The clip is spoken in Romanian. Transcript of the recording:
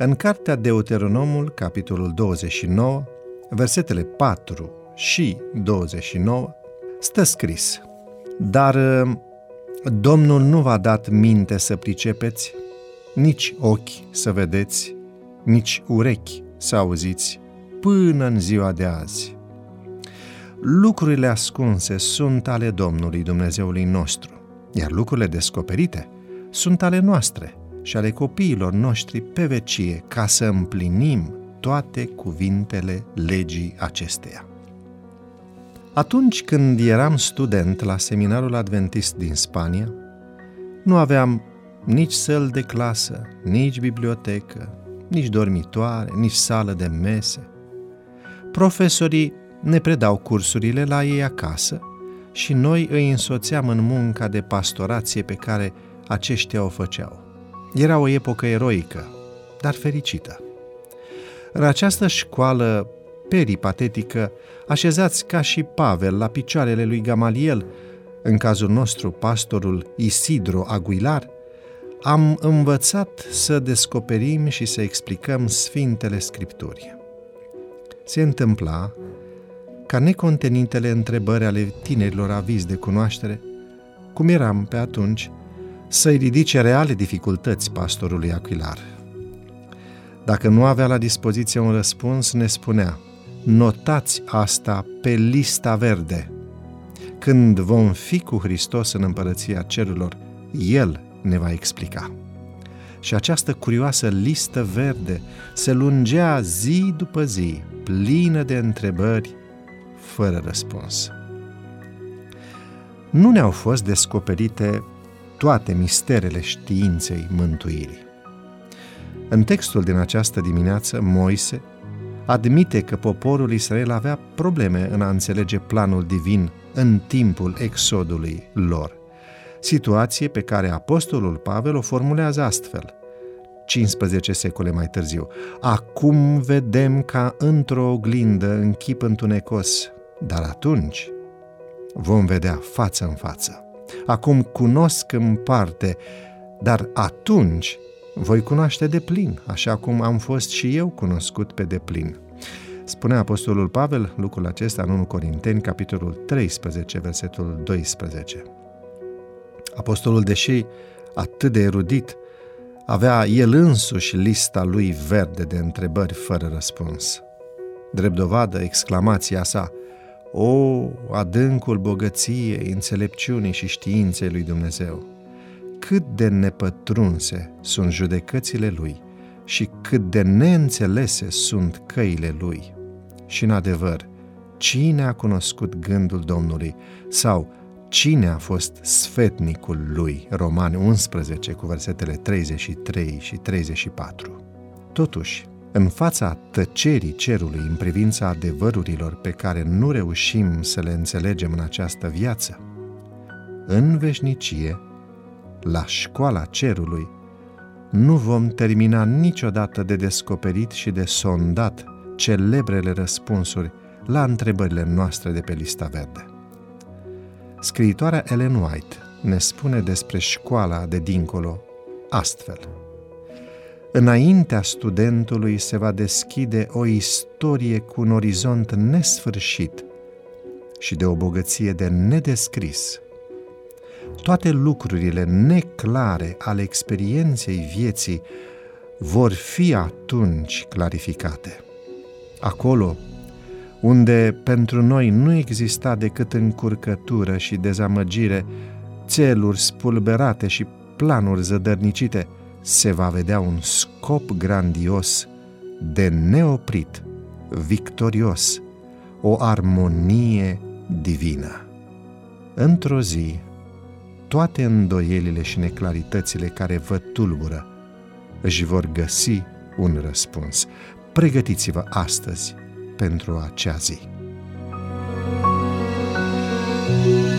În cartea Deuteronomul, capitolul 29, versetele 4 și 29, stă scris Dar uh, Domnul nu v-a dat minte să pricepeți, nici ochi să vedeți, nici urechi să auziți, până în ziua de azi. Lucrurile ascunse sunt ale Domnului Dumnezeului nostru, iar lucrurile descoperite sunt ale noastre și ale copiilor noștri pe vecie, ca să împlinim toate cuvintele legii acesteia. Atunci când eram student la seminarul adventist din Spania, nu aveam nici săl de clasă, nici bibliotecă, nici dormitoare, nici sală de mese. Profesorii ne predau cursurile la ei acasă și noi îi însoțeam în munca de pastorație pe care aceștia o făceau. Era o epocă eroică, dar fericită. În această școală peripatetică, așezați ca și Pavel la picioarele lui Gamaliel, în cazul nostru pastorul Isidro Aguilar, am învățat să descoperim și să explicăm Sfintele Scripturi. Se întâmpla ca necontenintele întrebări ale tinerilor avizi de cunoaștere, cum eram pe atunci, să-i ridice reale dificultăți pastorului Aquilar. Dacă nu avea la dispoziție un răspuns, ne spunea, notați asta pe lista verde. Când vom fi cu Hristos în împărăția cerurilor, El ne va explica. Și această curioasă listă verde se lungea zi după zi, plină de întrebări, fără răspuns. Nu ne-au fost descoperite toate misterele științei mântuirii. În textul din această dimineață, Moise admite că poporul Israel avea probleme în a înțelege planul divin în timpul exodului lor. Situație pe care apostolul Pavel o formulează astfel. 15 secole mai târziu. Acum vedem ca într-o oglindă în chip întunecos, dar atunci vom vedea față în față. Acum cunosc în parte, dar atunci voi cunoaște de plin, așa cum am fost și eu cunoscut pe deplin. Spune Apostolul Pavel lucrul acesta în 1 Corinteni, capitolul 13, versetul 12. Apostolul, deși atât de erudit, avea el însuși lista lui verde de întrebări fără răspuns. Drept dovadă, exclamația sa, O, adâncul bogăției, înțelepciunii și științei lui Dumnezeu! cât de nepătrunse sunt judecățile lui și cât de neînțelese sunt căile lui. Și în adevăr, cine a cunoscut gândul Domnului sau cine a fost sfetnicul lui? Romani 11 cu versetele 33 și 34. Totuși, în fața tăcerii cerului în privința adevărurilor pe care nu reușim să le înțelegem în această viață, în veșnicie la școala cerului, nu vom termina niciodată de descoperit și de sondat celebrele răspunsuri la întrebările noastre de pe lista verde. Scriitoarea Ellen White ne spune despre școala de dincolo astfel. Înaintea studentului se va deschide o istorie cu un orizont nesfârșit și de o bogăție de nedescris – toate lucrurile neclare ale experienței vieții vor fi atunci clarificate. Acolo unde pentru noi nu exista decât încurcătură și dezamăgire, țeluri spulberate și planuri zădărnicite, se va vedea un scop grandios de neoprit, victorios, o armonie divină. Într-o zi, toate îndoielile și neclaritățile care vă tulbură își vor găsi un răspuns. Pregătiți-vă astăzi pentru acea zi. thank you